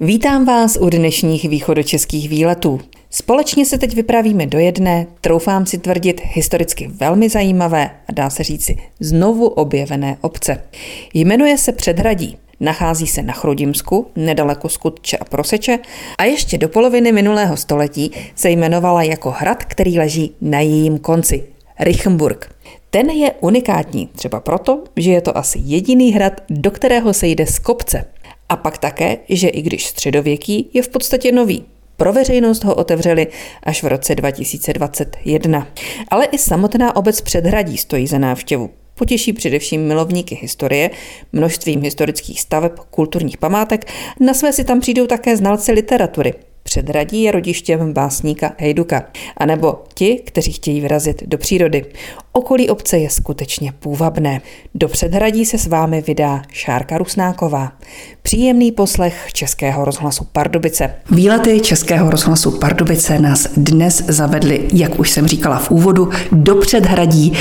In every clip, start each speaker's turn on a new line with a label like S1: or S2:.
S1: Vítám vás u dnešních východočeských výletů. Společně se teď vypravíme do jedné, troufám si tvrdit, historicky velmi zajímavé a dá se říci znovu objevené obce. Jmenuje se Předhradí. Nachází se na Chrudimsku, nedaleko Skutče a Proseče a ještě do poloviny minulého století se jmenovala jako hrad, který leží na jejím konci, Richenburg. Ten je unikátní, třeba proto, že je to asi jediný hrad, do kterého se jde z kopce. A pak také, že i když středověký, je v podstatě nový. Pro veřejnost ho otevřeli až v roce 2021. Ale i samotná obec Předhradí stojí za návštěvu. Potěší především milovníky historie, množstvím historických staveb, kulturních památek, na své si tam přijdou také znalci literatury. Předradí je rodištěm básníka Hejduka, anebo ti, kteří chtějí vyrazit do přírody. Okolí obce je skutečně půvabné. Do předhradí se s vámi vydá Šárka Rusnáková. Příjemný poslech Českého rozhlasu Pardubice. Výlety Českého rozhlasu Pardubice nás dnes zavedly, jak už jsem říkala v úvodu, do předhradí.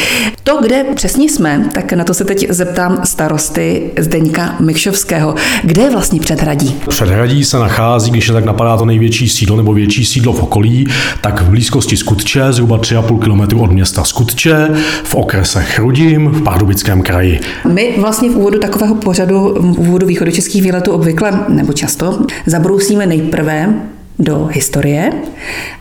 S1: To, kde přesně jsme, tak na to se teď zeptám starosty Zdeňka Mikšovského. Kde je vlastně předhradí?
S2: Předhradí se nachází, když se tak napadá to největší sídlo nebo větší sídlo v okolí, tak v blízkosti Skutče, zhruba 3,5 km od města Skutče, v okrese Chrudim v Pardubickém kraji.
S1: My vlastně v úvodu takového pořadu, v úvodu východočeských výletů obvykle nebo často zabrousíme nejprve do historie.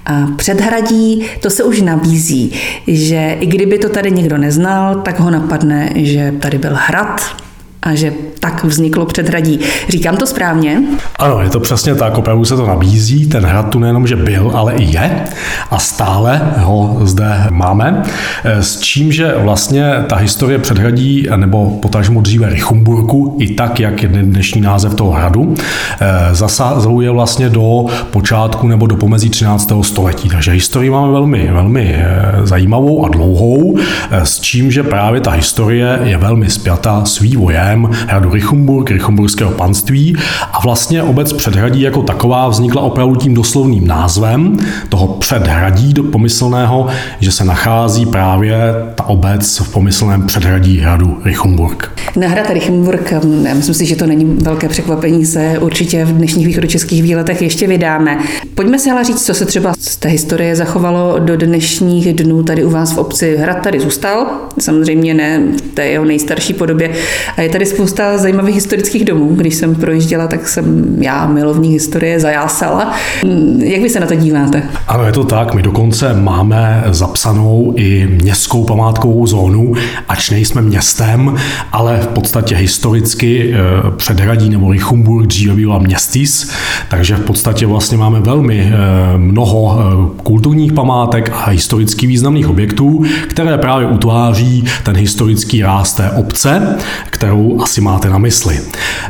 S1: A předhradí, to se už nabízí, že i kdyby to tady někdo neznal, tak ho napadne, že tady byl hrad, a že tak vzniklo předhradí. Říkám to správně?
S2: Ano, je to přesně tak, opravdu se to nabízí. Ten hrad tu nejenom, že byl, ale i je a stále ho zde máme. Eh, s čím, že vlastně ta historie předhradí, nebo potažmo dříve Richumburku, i tak, jak je dnešní název toho hradu, eh, zasahuje vlastně do počátku nebo do pomezí 13. století. Takže historii máme velmi, velmi eh, zajímavou a dlouhou, s čím, že právě ta historie je velmi spjata s vývojem jménem hradu Richumburg, Richumburského panství a vlastně obec Předhradí jako taková vznikla opravdu tím doslovným názvem toho předhradí do pomyslného, že se nachází právě ta obec v pomyslném předhradí hradu Richumburg.
S1: Na hrad Richumburg, myslím si, že to není velké překvapení, se určitě v dnešních východočeských výletech ještě vydáme. Pojďme si ale říct, co se třeba z té historie zachovalo do dnešních dnů tady u vás v obci. Hrad tady zůstal, samozřejmě ne v té jeho nejstarší podobě a je tady tady spousta zajímavých historických domů. Když jsem projížděla, tak jsem já, milovní historie, zajásala. Jak vy se na to díváte?
S2: Ano, je to tak. My dokonce máme zapsanou i městskou památkovou zónu, ač nejsme městem, ale v podstatě historicky eh, předhradí nebo Richumburg dříve byla městis, takže v podstatě vlastně máme velmi eh, mnoho eh, kulturních památek a historicky významných objektů, které právě utváří ten historický ráz té obce, kterou asi máte na mysli.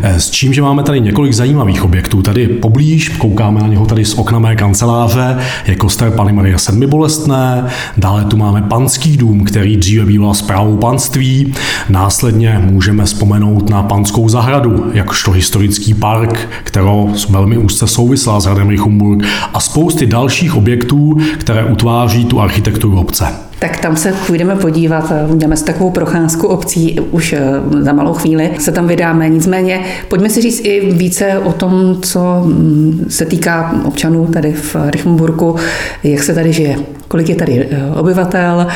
S2: Eh, s čím, že máme tady několik zajímavých objektů. Tady poblíž, koukáme na něho tady z okna mé kanceláře, je kostel Pany Marie Sedmibolestné, dále tu máme panský dům, který dříve býval zprávou panství, následně můžeme vzpomenout na panskou zahradu, jakožto historický park, kterou velmi úzce souvisela s hradem Richumburg a spousty dalších objektů, které utváří tu architekturu obce.
S1: Tak tam se půjdeme podívat, uděláme si takovou procházku obcí už eh, za malou chvíli, se tam vydáme. Nicméně pojďme si říct i více o tom, co mm, se týká občanů tady v Richmburku, jak se tady žije. Kolik je tady eh, obyvatel,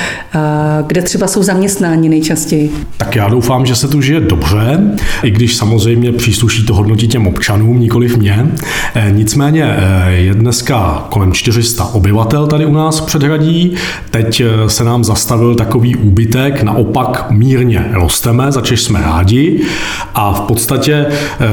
S1: kde třeba jsou zaměstnáni nejčastěji?
S2: Tak já doufám, že se tu žije dobře, i když samozřejmě přísluší to hodnotit těm občanům, nikoliv mě. Eh, nicméně je dneska kolem 400 obyvatel tady u nás v předhradí. Teď se nám zastavil takový úbytek, naopak mírně rosteme, začež jsme rádi a v podstatě, eh,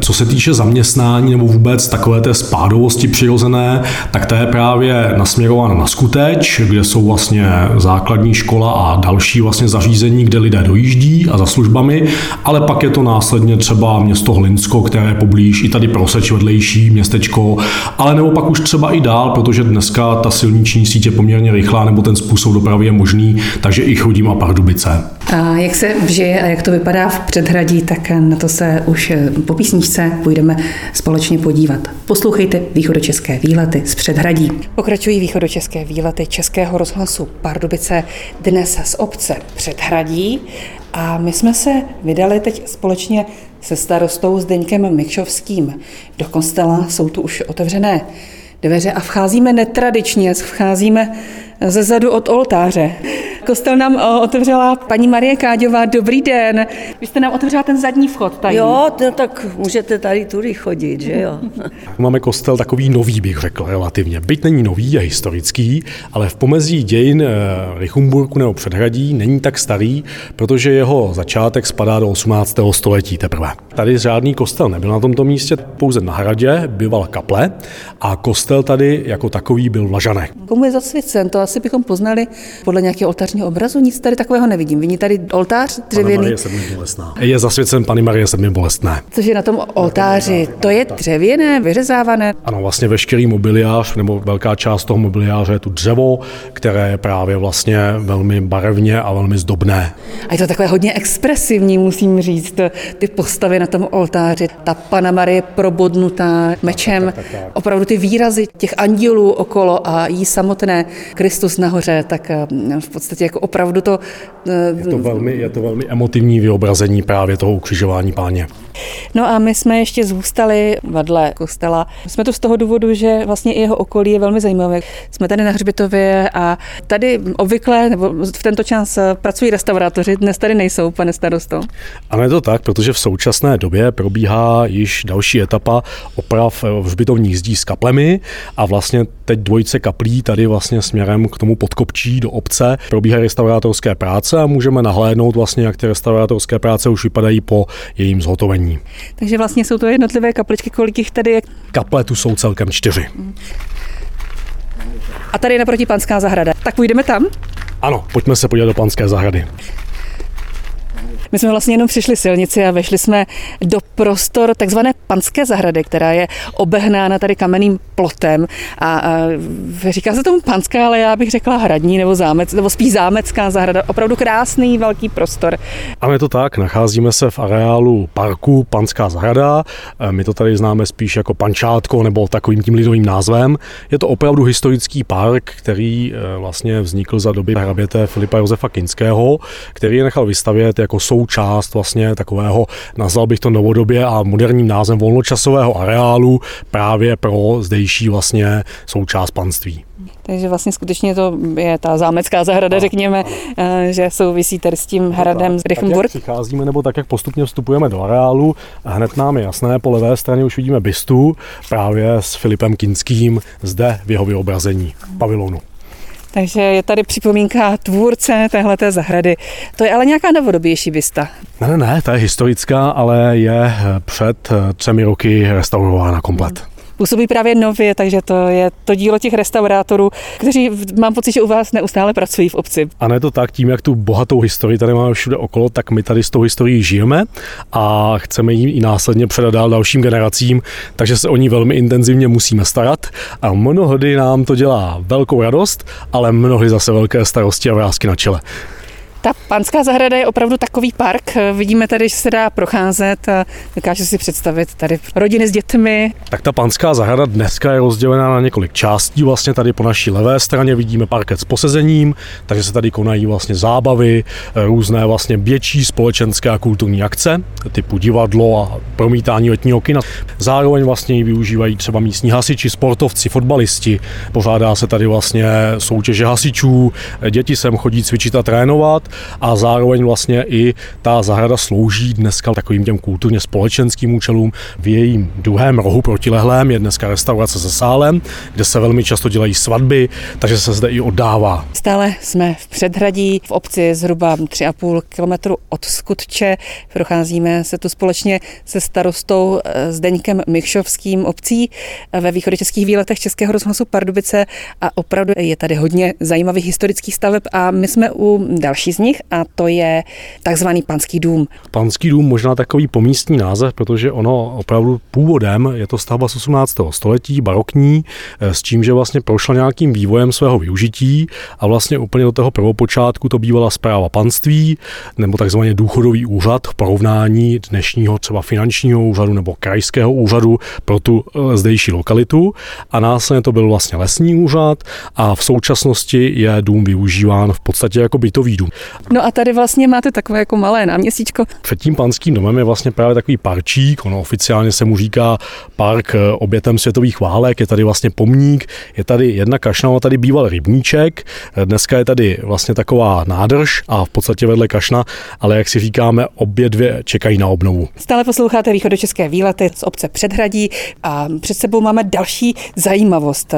S2: co se týče zaměstnání nebo vůbec takové té spádovosti přirozené, tak to je právě nasměrováno na skuteč, kde jsou vlastně základní škola a další vlastně zařízení, kde lidé dojíždí a za službami, ale pak je to následně třeba město Hlinsko, které je poblíž, i tady Proseč vedlejší městečko, ale nebo pak už třeba i dál, protože dneska ta silniční sítě je poměrně rychlá, nebo ten způsob dopravy dopravy je možný, takže i chodím a Pardubice.
S1: A jak se žije a jak to vypadá v předhradí, tak na to se už po písničce půjdeme společně podívat. Poslouchejte východočeské výlety z předhradí. Pokračují východočeské výlety Českého rozhlasu Pardubice dnes z obce Předhradí a my jsme se vydali teď společně se starostou Zdeňkem Mikšovským. Do kostela jsou tu už otevřené dveře a vcházíme netradičně, vcházíme ze zadu od oltáře. Kostel nám eh, otevřela paní Marie Káďová. Dobrý den. Vy jste nám otevřela ten zadní vchod tady.
S3: Jo, no, tak můžete tady tudy chodit, že jo.
S2: Máme kostel takový nový, bych řekl, relativně. Byť není nový, je historický, ale v pomezí dějin eh, Richumburku nebo předhradí není tak starý, protože jeho začátek spadá do 18. století teprve. Tady žádný kostel nebyl na tomto místě, pouze na hradě bývala kaple a kostel tady jako takový byl vlažanek.
S1: Komu je zasvěcen? To asi bychom poznali podle nějakého oltářního obrazu. Nic tady takového nevidím. Vidí tady oltář dřevěný.
S2: Je zasvěcen Pany Marie sedmi bolestné.
S1: Což je na tom oltáři. To je dřevěné, vyřezávané.
S2: Ano, vlastně veškerý mobiliář nebo velká část toho mobiliáře je tu dřevo, které je právě vlastně velmi barevně a velmi zdobné.
S1: A je to takové hodně expresivní, musím říct, ty postavy na tom oltáři. Ta Pana Marie probodnutá mečem, tak, tak, tak, tak. opravdu ty výrazy těch andělů okolo a jí samotné Kristus Kristus nahoře, tak eh, v podstatě jako opravdu to...
S2: Eh, je to velmi, je to velmi emotivní vyobrazení právě toho ukřižování páně.
S1: No a my jsme ještě zůstali vedle kostela. Jsme tu z toho důvodu, že vlastně i jeho okolí je velmi zajímavé. Jsme tady na Hřbitově a tady obvykle, nebo v tento čas pracují restaurátoři, dnes tady nejsou, pane starosto.
S2: Ano, je to tak, protože v současné době probíhá již další etapa oprav hřbitovních zdí s kaplemi a vlastně teď dvojice kaplí tady vlastně směrem k tomu podkopčí do obce probíhají restaurátorské práce a můžeme nahlédnout vlastně, jak ty restaurátorské práce už vypadají po jejím zhotovení není.
S1: Takže vlastně jsou to jednotlivé kapličky, kolik jich tady je?
S2: Kaple tu jsou celkem čtyři.
S1: A tady je naproti Panská zahrada. Tak půjdeme tam?
S2: Ano, pojďme se podívat do Panské zahrady.
S1: My jsme vlastně jenom přišli silnici a vešli jsme do prostor takzvané panské zahrady, která je obehnána tady kamenným plotem a, a říká se tomu panská, ale já bych řekla hradní nebo zámec, nebo spíš zámecká zahrada. Opravdu krásný velký prostor.
S2: A je to tak, nacházíme se v areálu parku Panská zahrada. E, my to tady známe spíš jako pančátko nebo takovým tím lidovým názvem. Je to opravdu historický park, který e, vlastně vznikl za doby hraběte Filipa Josefa Kinského, který je nechal vystavět jako sou součást vlastně takového, nazval bych to novodobě a moderním názvem volnočasového areálu právě pro zdejší vlastně součást panství.
S1: Takže vlastně skutečně to je ta zámecká zahrada, a, řekněme, a. že souvisí tady s tím hradem z Richenburg. Tak
S2: přicházíme, nebo tak, jak postupně vstupujeme do areálu, hned nám je jasné, po levé straně už vidíme bystu právě s Filipem Kinským zde v jeho vyobrazení pavilonu.
S1: Takže je tady připomínka tvůrce téhleté zahrady. To je ale nějaká novodobější bysta.
S2: Ne, ne, ne, ta je historická, ale je před třemi roky restaurována komplet. Hmm
S1: působí právě nově, takže to je to dílo těch restaurátorů, kteří mám pocit, že u vás neustále pracují v obci.
S2: A je to tak, tím, jak tu bohatou historii tady máme všude okolo, tak my tady s tou historií žijeme a chceme ji i následně předat dál dalším generacím, takže se o ní velmi intenzivně musíme starat a mnohdy nám to dělá velkou radost, ale mnohdy zase velké starosti a vrázky na čele.
S1: Ta panská zahrada je opravdu takový park. Vidíme tady, že se dá procházet a dokážu si představit tady rodiny s dětmi.
S2: Tak ta panská zahrada dneska je rozdělená na několik částí. Vlastně tady po naší levé straně vidíme parket s posezením, takže se tady konají vlastně zábavy, různé vlastně větší společenské a kulturní akce, typu divadlo a promítání letního kina. Zároveň vlastně ji využívají třeba místní hasiči, sportovci, fotbalisti. Pořádá se tady vlastně soutěže hasičů, děti sem chodí cvičit a trénovat a zároveň vlastně i ta zahrada slouží dneska takovým těm kulturně společenským účelům. V jejím druhém rohu protilehlém je dneska restaurace se sálem, kde se velmi často dělají svatby, takže se zde i oddává.
S1: Stále jsme v předhradí v obci zhruba 3,5 kilometru od Skutče. Procházíme se tu společně se starostou eh, Zdeňkem Mikšovským obcí eh, ve východočeských výletech Českého rozhlasu Pardubice a opravdu je tady hodně zajímavých historických staveb a my jsme u další z nich a to je takzvaný Panský dům.
S2: Panský dům možná takový pomístní název, protože ono opravdu původem je to stavba z 18. století, barokní, eh, s tím, že vlastně prošla nějakým vývojem svého využití a vlastně úplně do toho prvopočátku to bývala zpráva panství nebo takzvaný důchodový úřad v porovnání dnešního třeba finančního úřadu nebo krajského úřadu pro tu eh, zdejší lokalitu a následně to byl vlastně lesní úřad a v současnosti je dům využíván v podstatě jako bytový dům.
S1: No a tady vlastně máte takové jako malé náměstíčko.
S2: Před tím panským domem je vlastně právě takový parčík, ono oficiálně se mu říká park eh, obětem světových válek, je tady vlastně pomník, je tady jedna kašna, tady býval rybníček, dneska je tady vlastně taková nádrž a v podstatě vedle kašna, ale jak si říkáme, obě dvě čekají na obnovu.
S1: Stále posloucháte východočeské výlety z obce Předhradí a před sebou máme další zajímavost.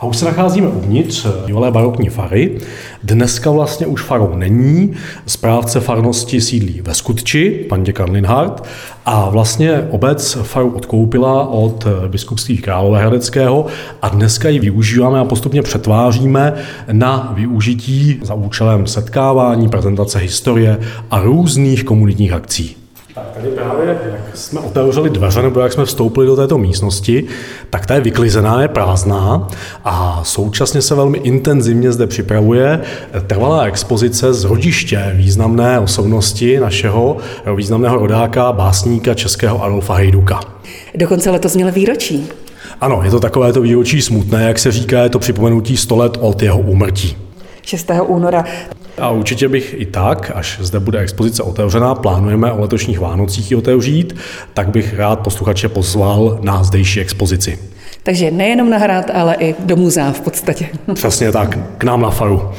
S2: A už se nacházíme uvnitř bývalé barokní fary. Dneska vlastně už farou není. Správce farnosti sídlí ve Skutči, pan děkan Linhardt, a vlastně obec faru odkoupila od biskupství Královéhradeckého a dneska ji využíváme a postupně přetváříme na využití za účelem setkávání, prezentace historie a různých komunitních akcí. Tak tady právě, jak jsme otevřeli dveře, nebo jak jsme vstoupili do této místnosti, tak ta je vyklizená, je prázdná a současně se velmi intenzivně zde připravuje trvalá expozice z rodiště významné osobnosti našeho významného rodáka, básníka českého Adolfa Hejduka.
S1: Dokonce letos měl výročí.
S2: Ano, je to takové to výročí smutné, jak se říká, je to připomenutí 100 let od jeho úmrtí.
S1: 6. února.
S2: A určitě bych i tak, až zde bude expozice otevřená, plánujeme o letošních Vánocích ji otevřít, tak bych rád posluchače pozval na zdejší expozici.
S1: Takže nejenom nahrát, ale i do muzea v podstatě.
S2: Přesně tak, k nám na faru.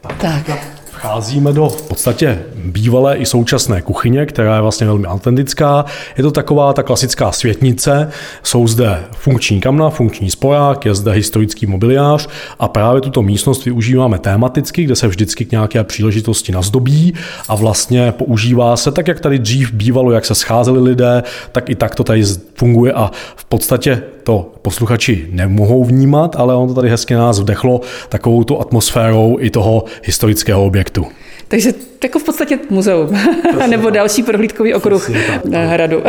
S1: Tak. tak.
S2: Vcházíme do v podstatě bývalé i současné kuchyně, která je vlastně velmi autentická. Je to taková ta klasická světnice, jsou zde funkční kamna, funkční sporák, je zde historický mobiliář a právě tuto místnost využíváme tematicky, kde se vždycky k nějaké příležitosti nazdobí a vlastně používá se tak, jak tady dřív bývalo, jak se scházeli lidé, tak i tak to tady funguje a v podstatě to posluchači nemohou vnímat, ale on to tady hezky nás vdechlo takovou tu atmosférou i toho historického objektu.
S1: Takže jako v podstatě muzeum, nebo další prohlídkový okruh hradu.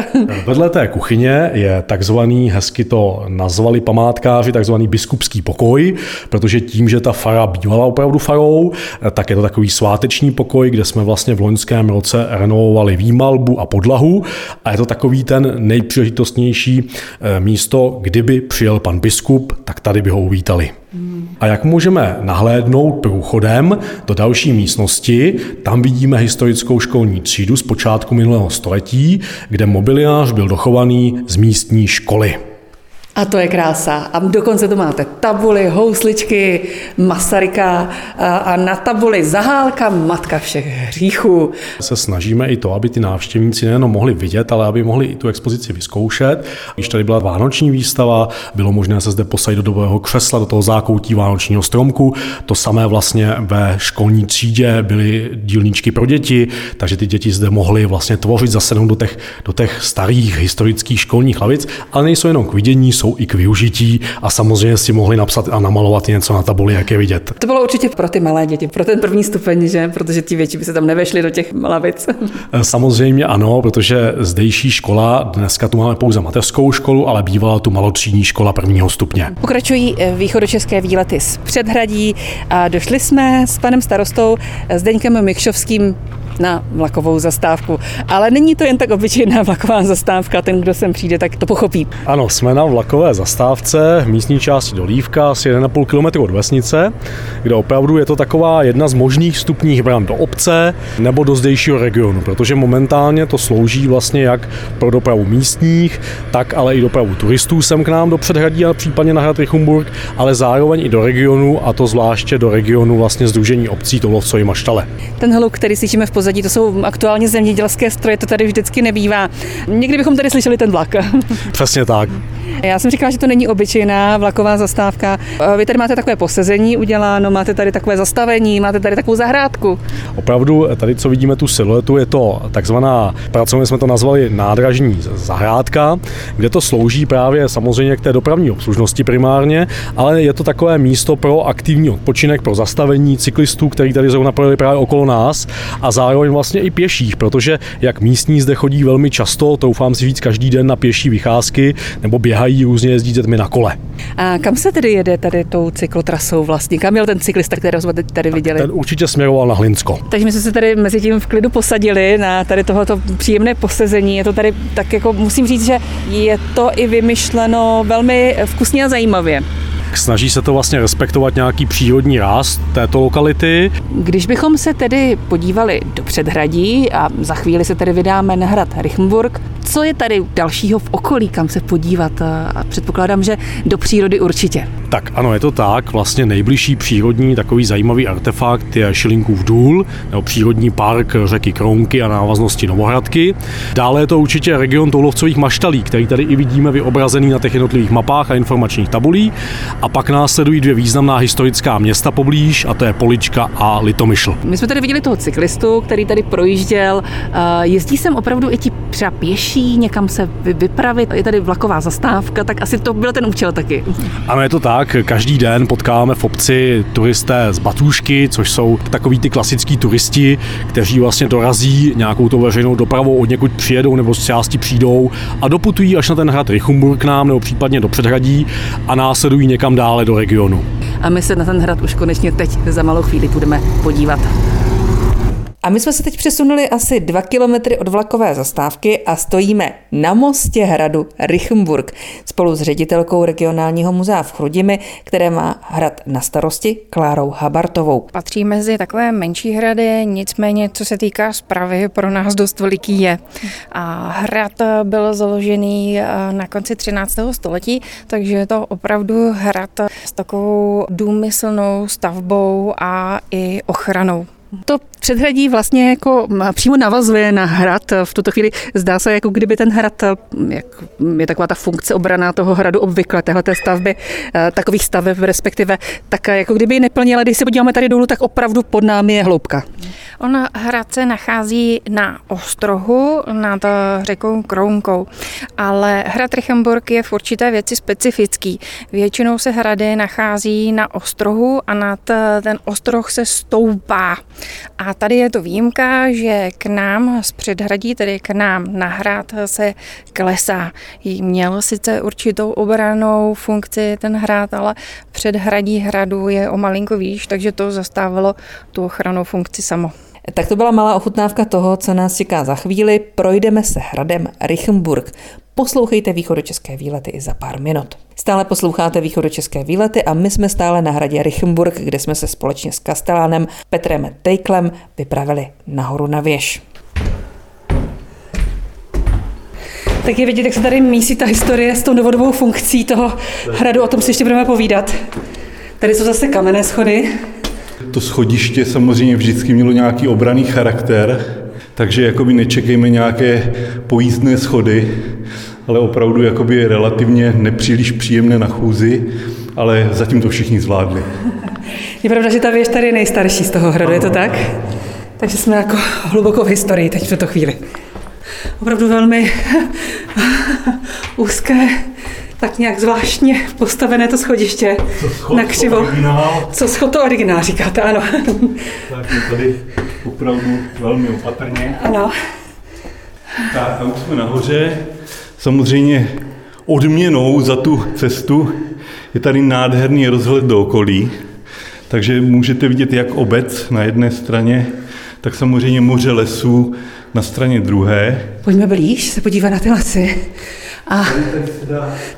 S2: Vedle té kuchyně je takzvaný, hezky to nazvali památkáři, takzvaný biskupský pokoj, protože tím, že ta fara bývala opravdu farou, tak je to takový sváteční pokoj, kde jsme vlastně v loňském roce renovovali výmalbu a podlahu a je to takový ten nejpříležitostnější eh, místo, kdyby přijel pan biskup, tak tady by ho uvítali. A jak můžeme nahlédnout průchodem do další místnosti, tam vidíme historickou školní třídu z počátku minulého století, kde mobiliář byl dochovaný z místní školy.
S1: A to je krása. A dokonce to máte tabuly, housličky, Masaryka a na tabuli zahálka matka všech hříchů.
S2: Se snažíme i to, aby ty návštěvníci nejenom mohli vidět, ale aby mohli i tu expozici vyzkoušet. Když tady byla vánoční výstava, bylo možné se zde posadit do dobového křesla, do toho zákoutí vánočního stromku. To samé vlastně ve školní třídě byly dílničky pro děti, takže ty děti zde mohly vlastně tvořit, zasednout do těch, do těch starých historických školních lavic, ale nejsou jenom k vidění, jsou i k využití a samozřejmě si mohli napsat a namalovat něco na tabuli, jak je vidět.
S1: To bylo určitě pro ty malé děti, pro ten první stupeň, že? Protože ti větší by se tam nevešli do těch lavic.
S2: Samozřejmě ano, protože zdejší škola, dneska tu máme pouze mateřskou školu, ale bývala tu malotřídní škola prvního stupně.
S1: Pokračují eh, východočeské výlety z předhradí a došli jsme s panem starostou Zdeňkem Mikšovským na vlakovou zastávku. Ale není to jen tak obyčejná vlaková zastávka, ten, kdo sem přijde, tak to pochopí.
S2: Ano, jsme na vlakové zastávce v místní části Dolívka, asi 1,5 km od vesnice, kde opravdu je to taková jedna z možných vstupních bran do obce nebo do zdejšího regionu, protože momentálně to slouží vlastně jak pro dopravu místních, tak ale i dopravu turistů sem k nám do předhradí a případně na hrad Richumburg, ale zároveň i do regionu a to zvláště do regionu vlastně Združení obcí Tolovcovi Maštale.
S1: Ten hluk, který slyšíme v pozadí, pozadí, to jsou aktuálně zemědělské stroje, to tady vždycky nebývá. Někdy bychom tady slyšeli ten vlak.
S2: Přesně tak.
S1: Já jsem říkala, že to není obyčejná vlaková zastávka. Vy tady máte takové posezení uděláno, máte tady takové zastavení, máte tady takovou zahrádku.
S2: Opravdu, tady, co vidíme tu siluetu, je to takzvaná, pracovně jsme to nazvali nádražní zahrádka, kde to slouží právě samozřejmě k té dopravní obslužnosti primárně, ale je to takové místo pro aktivní odpočinek, pro zastavení cyklistů, který tady zrovna projeli právě okolo nás a zároveň vlastně i pěších, protože jak místní zde chodí velmi často, troufám si říct každý den na pěší vycházky nebo běhají různě jezdí dětmi na kole.
S1: A kam se tedy jede tady tou cyklotrasou vlastně? Kam měl ten cyklista, kterého jsme tady viděli?
S2: Ten určitě směroval na Hlinsko.
S1: Takže my jsme se tady mezi tím v klidu posadili na tady tohoto příjemné posezení. Je to tady tak jako musím říct, že je to i vymyšleno velmi vkusně a zajímavě.
S2: Snaží se to vlastně respektovat nějaký přírodní ráz této lokality.
S1: Když bychom se tedy podívali do předhradí a za chvíli se tedy vydáme na hrad Richenburg, co je tady dalšího v okolí, kam se podívat? A předpokládám, že do přírody určitě.
S2: Tak ano, je to tak. Vlastně nejbližší přírodní takový zajímavý artefakt je Šilinkův důl, nebo přírodní park řeky Kronky a návaznosti Novohradky. Dále je to určitě region Toulovcových maštalí, který tady i vidíme vyobrazený na těch jednotlivých mapách a informačních tabulí. A pak následují dvě významná historická města poblíž, a to je Polička a Litomyšl.
S1: My jsme tady viděli toho cyklistu, který tady projížděl. Jezdí sem opravdu i ti třeba pěší, někam se vypravit. Je tady vlaková zastávka, tak asi to byl ten účel taky.
S2: Ano, je to tak. Každý den potkáváme v obci turisté z Batůšky, což jsou takový ty klasický turisti, kteří vlastně dorazí nějakou to veřejnou dopravou, od někud přijedou nebo z části přijdou a doputují až na ten hrad Richumburg k nám nebo případně do předhradí a následují někam dále do regionu.
S1: A my se na ten hrad už konečně teď za malou chvíli budeme podívat. A my jsme se teď přesunuli asi dva kilometry od vlakové zastávky a stojíme na mostě hradu Richenburg spolu s ředitelkou regionálního muzea v Chrudimi, které má hrad na starosti Klárou Habartovou.
S4: Patří mezi takové menší hrady, nicméně co se týká zprávy, pro nás dost veliký je. A hrad byl založený eh, na konci 13. století, takže je to opravdu hrad s takovou důmyslnou stavbou a i ochranou.
S1: To předhradí vlastně jako přímo navazuje na hrad. V tuto chvíli zdá se, jako kdyby ten hrad, jak je taková ta funkce obrana toho hradu obvykle, téhle stavby, eh, takových staveb respektive, tak jako kdyby neplnila. Když se podíváme tady dolů, tak opravdu pod námi je hloubka.
S4: On hrad se nachází na ostrohu nad řekou Krounkou, ale hrad Richenburg je v určité věci specifický. Většinou se hrady nachází na ostrohu a nad ten ostroh se stoupá. A tady je to výjimka, že k nám z předhradí, tedy k nám na hrad se klesá. Měl sice určitou obranou funkci ten hrad, ale předhradí hradu je o malinko výš, takže to zastávalo tu ochranou funkci samo.
S1: Tak to byla malá ochutnávka toho, co nás čeká za chvíli. Projdeme se hradem Richenburg. Poslouchejte východočeské výlety i za pár minut. Stále posloucháte východočeské výlety a my jsme stále na hradě Richenburg, kde jsme se společně s kastelánem Petrem Tejklem vypravili nahoru na věž. Tak je vidět, jak se tady mísí ta historie s tou novodobou funkcí toho hradu, o tom si ještě budeme povídat. Tady jsou zase kamenné schody.
S5: To schodiště samozřejmě vždycky mělo nějaký obraný charakter, takže jakoby nečekejme nějaké pojízdné schody, ale opravdu jakoby relativně nepříliš příjemné na chůzi, ale zatím to všichni zvládli.
S1: Je pravda, že ta věž tady je nejstarší z toho hradu, je to tak? Takže jsme jako hluboko v historii teď v tuto chvíli. Opravdu velmi úzké, tak nějak zvláštně postavené to schodiště
S5: Co
S1: na křivo.
S5: Originál.
S1: Co schod to originál, říkáte, ano.
S5: Tak je tady opravdu velmi opatrně.
S1: Ano.
S5: Tak a už jsme nahoře. Samozřejmě odměnou za tu cestu je tady nádherný rozhled do okolí, takže můžete vidět jak obec na jedné straně, tak samozřejmě moře lesů na straně druhé.
S1: Pojďme blíž se podívat na ty lesy. A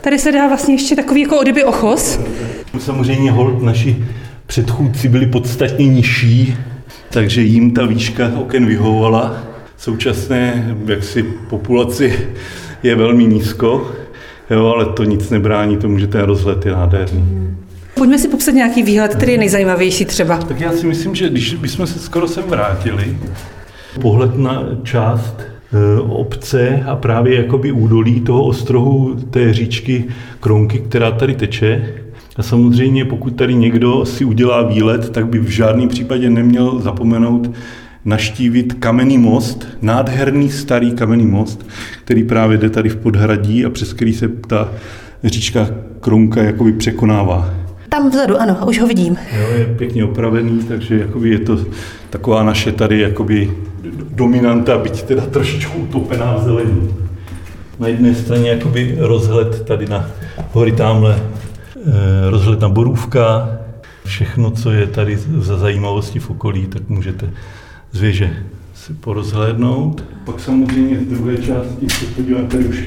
S1: tady se dá vlastně ještě takový jako odyby ochos.
S5: Samozřejmě hold naši předchůdci byli podstatně nižší, takže jim ta výška oken vyhovovala. Současné jaksi populaci je velmi nízko, jo, ale to nic nebrání tomu, že ten rozhled je nádherný.
S1: Pojďme si popsat nějaký výhled, který je nejzajímavější třeba.
S5: Tak já si myslím, že když bychom se skoro sem vrátili, pohled na část obce a právě jakoby údolí toho ostrohu té říčky Kronky, která tady teče. A samozřejmě pokud tady někdo si udělá výlet, tak by v žádném případě neměl zapomenout naštívit kamenný most, nádherný starý kamenný most, který právě jde tady v podhradí a přes který se ta říčka Kronka jakoby překonává.
S1: Tam vzadu, ano, už ho vidím.
S5: Jo, je pěkně opravený, takže jakoby je to taková naše tady jakoby dominanta, byť teda trošičku utopená v zelení. Na jedné straně jakoby rozhled tady na hory tamhle, eh, rozhled na Borůvka, všechno, co je tady za zajímavosti v okolí, tak můžete z věže si porozhlédnout. Pak samozřejmě z druhé části se podíváme, tady už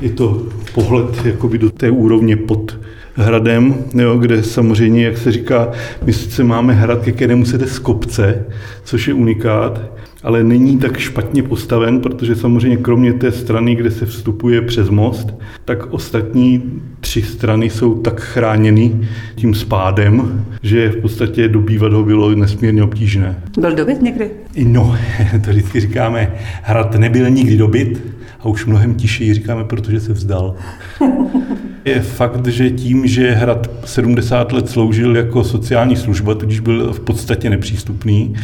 S5: je to pohled jakoby do té úrovně pod hradem, jo, kde samozřejmě, jak se říká, my sice máme hrad, ke kterému se jde z kopce, což je unikát, ale není tak špatně postaven, protože samozřejmě kromě té strany, kde se vstupuje přes most, tak ostatní tři strany jsou tak chráněny tím spádem, že v podstatě dobývat ho bylo nesmírně obtížné.
S1: Byl dobyt někdy?
S5: No, to vždycky říkáme, hrad nebyl nikdy dobyt a už mnohem tišeji říkáme, protože se vzdal. Je fakt, že tím, že hrad 70 let sloužil jako sociální služba, tudíž byl v podstatě nepřístupný,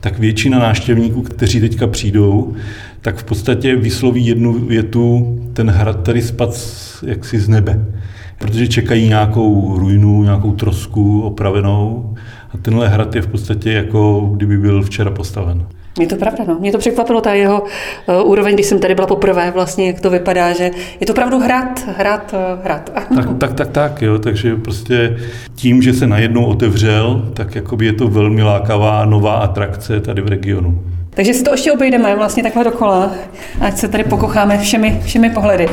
S5: tak většina návštěvníků, kteří teďka přijdou, tak v podstatě vysloví jednu větu, ten hrad tady spad jaksi z nebe. Protože čekají nějakou ruinu, nějakou trosku opravenou a tenhle hrad je v podstatě jako kdyby byl včera postaven.
S1: Je to pravda, no. Mě to překvapilo, ta jeho uh, úroveň, když jsem tady byla poprvé, vlastně, jak to vypadá, že je to opravdu hrad, hrad, uh, hrad.
S5: Tak, tak, tak, tak, jo, takže prostě tím, že se najednou otevřel, tak jakoby je to velmi lákavá nová atrakce tady v regionu.
S1: Takže si to ještě obejdeme vlastně takhle dokola, ať se tady pokocháme všemi, všemi pohledy.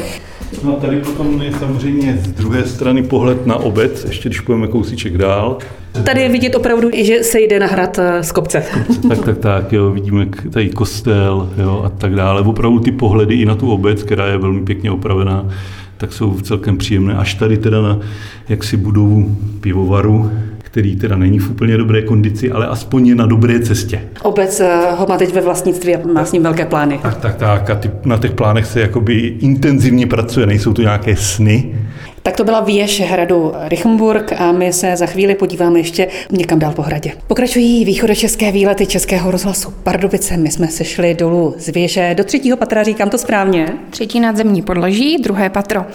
S5: No a tady potom je samozřejmě z druhé strany pohled na obec, ještě když půjdeme kousíček dál.
S1: Tady je vidět opravdu, že se jde na hrad eh, z kopce.
S5: Tak, tak, tak, jo, vidíme tady kostel jo, a tak dále. Opravdu ty pohledy i na tu obec, která je velmi pěkně opravená, tak jsou celkem příjemné. Až tady teda na jaksi budovu pivovaru, který teda není v úplně dobré kondici, ale aspoň je na dobré cestě.
S1: Obec eh, ho má teď ve vlastnictví a má s ním velké plány.
S5: Tak, tak, tak. A ty, na těch plánech se jakoby intenzivně pracuje, nejsou to nějaké sny,
S1: tak to byla věž hradu Richemburg a my se za chvíli podíváme ještě někam dál po hradě. Pokračují východočeské výlety Českého rozhlasu Pardubice. My jsme se šli dolů z věže do třetího patra, říkám to správně?
S4: Třetí nadzemní podlaží, druhé patro.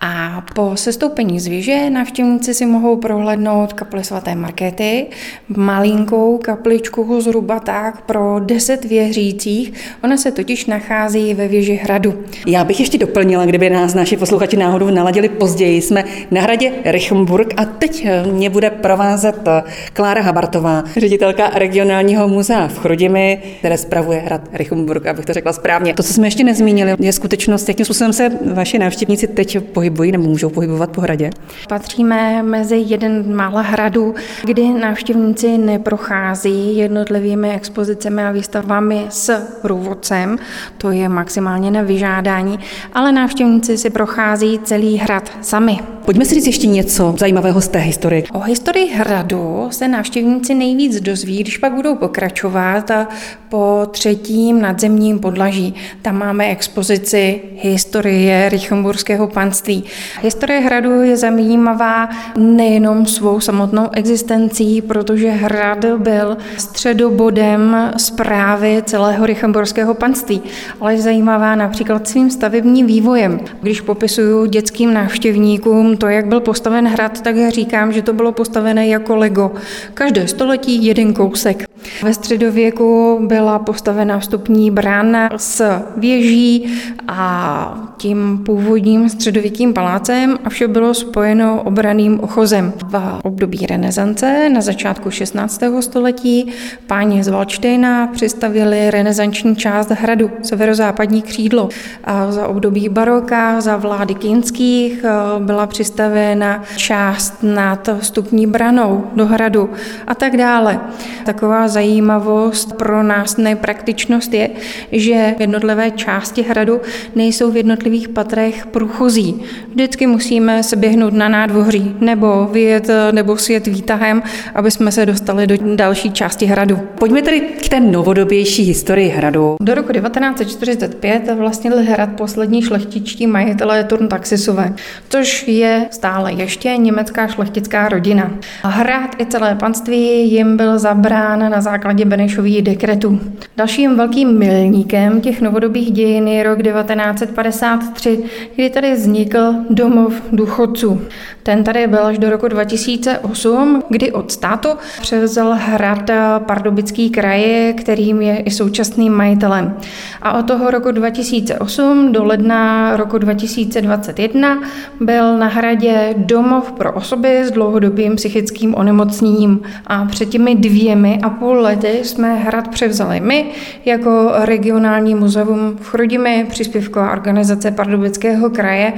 S4: A po sestoupení z věže návštěvníci si mohou prohlédnout kapli svaté Markéty, malinkou kapličku zhruba tak pro deset věřících. Ona se totiž nachází ve věži hradu.
S1: Já bych ještě doplnila, kdyby nás naši posluchači náhodou naladili později, jsme na hradě Richemburg a teď eh, mě bude provázet eh, Klára Habartová, ředitelka regionálního muzea v Chrudimi, které spravuje hrad Richemburg, abych to řekla správně. To, co jsme ještě nezmínili, je skutečnost, jakým způsobem se vaši návštěvníci teď pohybují nebo můžou pohybovat po hradě.
S4: Patříme mezi jeden mála hradů, kdy návštěvníci neprochází jednotlivými expozicemi a výstavami s průvodcem, to je maximálně na vyžádání, ale návštěvníci si prochází celý hrad sami sami.
S1: Pojďme si říct ještě něco zajímavého z té historie.
S4: O historii hradu se návštěvníci nejvíc dozví, když pak budou pokračovat a po třetím nadzemním podlaží. Tam máme expozici historie Richemburského panství. Historie hradu je zajímavá nejenom svou samotnou existencí, protože hrad byl středobodem zprávy celého Richemburského panství, ale je zajímavá například svým stavebním vývojem. Když popisuju dětským návštěvníkům to, jak byl postaven hrad, tak říkám, že to bylo postavené jako Lego. Každé století jeden kousek. Ve středověku byla postavena vstupní brána s věží a tím původním středověkým palácem a vše bylo spojeno obraným ochozem. V období renesance na začátku 16. století páni z Valštejna přistavili renesanční část hradu, severozápadní křídlo. A za období baroka, za vlády Kinských byla přistavena část nad vstupní branou do hradu a tak dále. Taková zajímavost pro nás nepraktičnost je, že jednotlivé části hradu nejsou v jednotlivých patrech průchozí. Vždycky musíme se běhnout na nádvoří nebo vyjet nebo sjet výtahem, aby jsme se dostali do další části hradu.
S1: Pojďme tedy k té novodobější historii hradu.
S4: Do roku 1945 vlastnil hrad poslední šlechtičtí majitelé Turn Taxisové, což je stále ještě německá šlechtická rodina. Hrad i celé panství jim byl zabrán na základě Benešových dekretů. Dalším velkým milníkem těch novodobých dějin je rok 1953, kdy tady vznikl domov důchodců. Ten tady byl až do roku 2008, kdy od státu převzal hrad Pardubický kraj, kterým je i současným majitelem. A od toho roku 2008 do ledna roku 2021 byl na hradě domov pro osoby s dlouhodobým psychickým onemocněním. A před těmi dvěmi a půl lety jsme hrad převzali my jako regionální muzeum v Chrudimi, příspěvková organizace Pardubického kraje.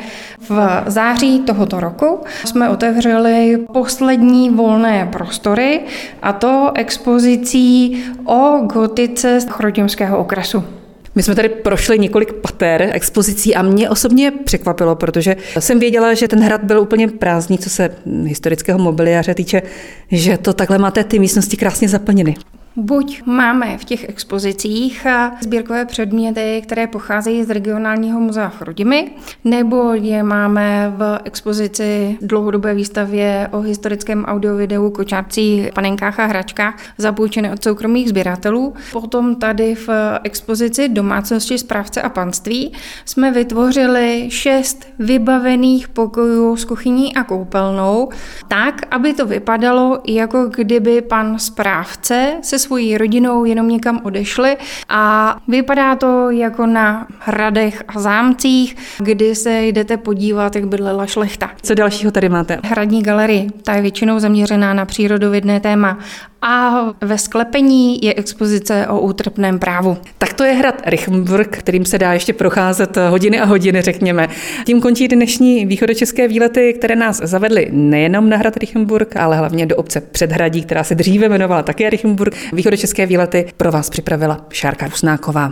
S4: V září tohoto roku jsme otevřeli poslední volné prostory a to expozicí o gotice chrodimského okresu.
S1: My jsme tady prošli několik pater expozicí a mě osobně překvapilo, protože jsem věděla, že ten hrad byl úplně prázdný, co se historického mobiliáře týče, že to takhle máte ty místnosti krásně zaplněny.
S4: Buď máme v těch expozicích sbírkové předměty, které pocházejí z regionálního muzea Chrudimi, nebo je máme v expozici dlouhodobé výstavě o historickém audiovideu kočárcích, panenkách a hračkách zapůjčené od soukromých sběratelů. Potom tady v expozici domácnosti, správce a panství jsme vytvořili šest vybavených pokojů s kuchyní a koupelnou, tak, aby to vypadalo, jako kdyby pan správce se svojí rodinou jenom někam odešli a vypadá to jako na hradech a zámcích, kdy se jdete podívat, jak bydlela šlechta.
S1: Co dalšího tady máte?
S4: Hradní galerie, ta je většinou zaměřená na přírodovědné téma a ve sklepení je expozice o útrpném právu.
S1: Tak to je hrad Richenburg, kterým se dá ještě procházet hodiny a hodiny, řekněme. Tím končí dnešní východočeské výlety, které nás zavedly nejenom na hrad Richenburg, ale hlavně do obce Předhradí, která se dříve jmenovala také Richenburg. Východočeské výlety pro vás připravila Šárka Rusnáková.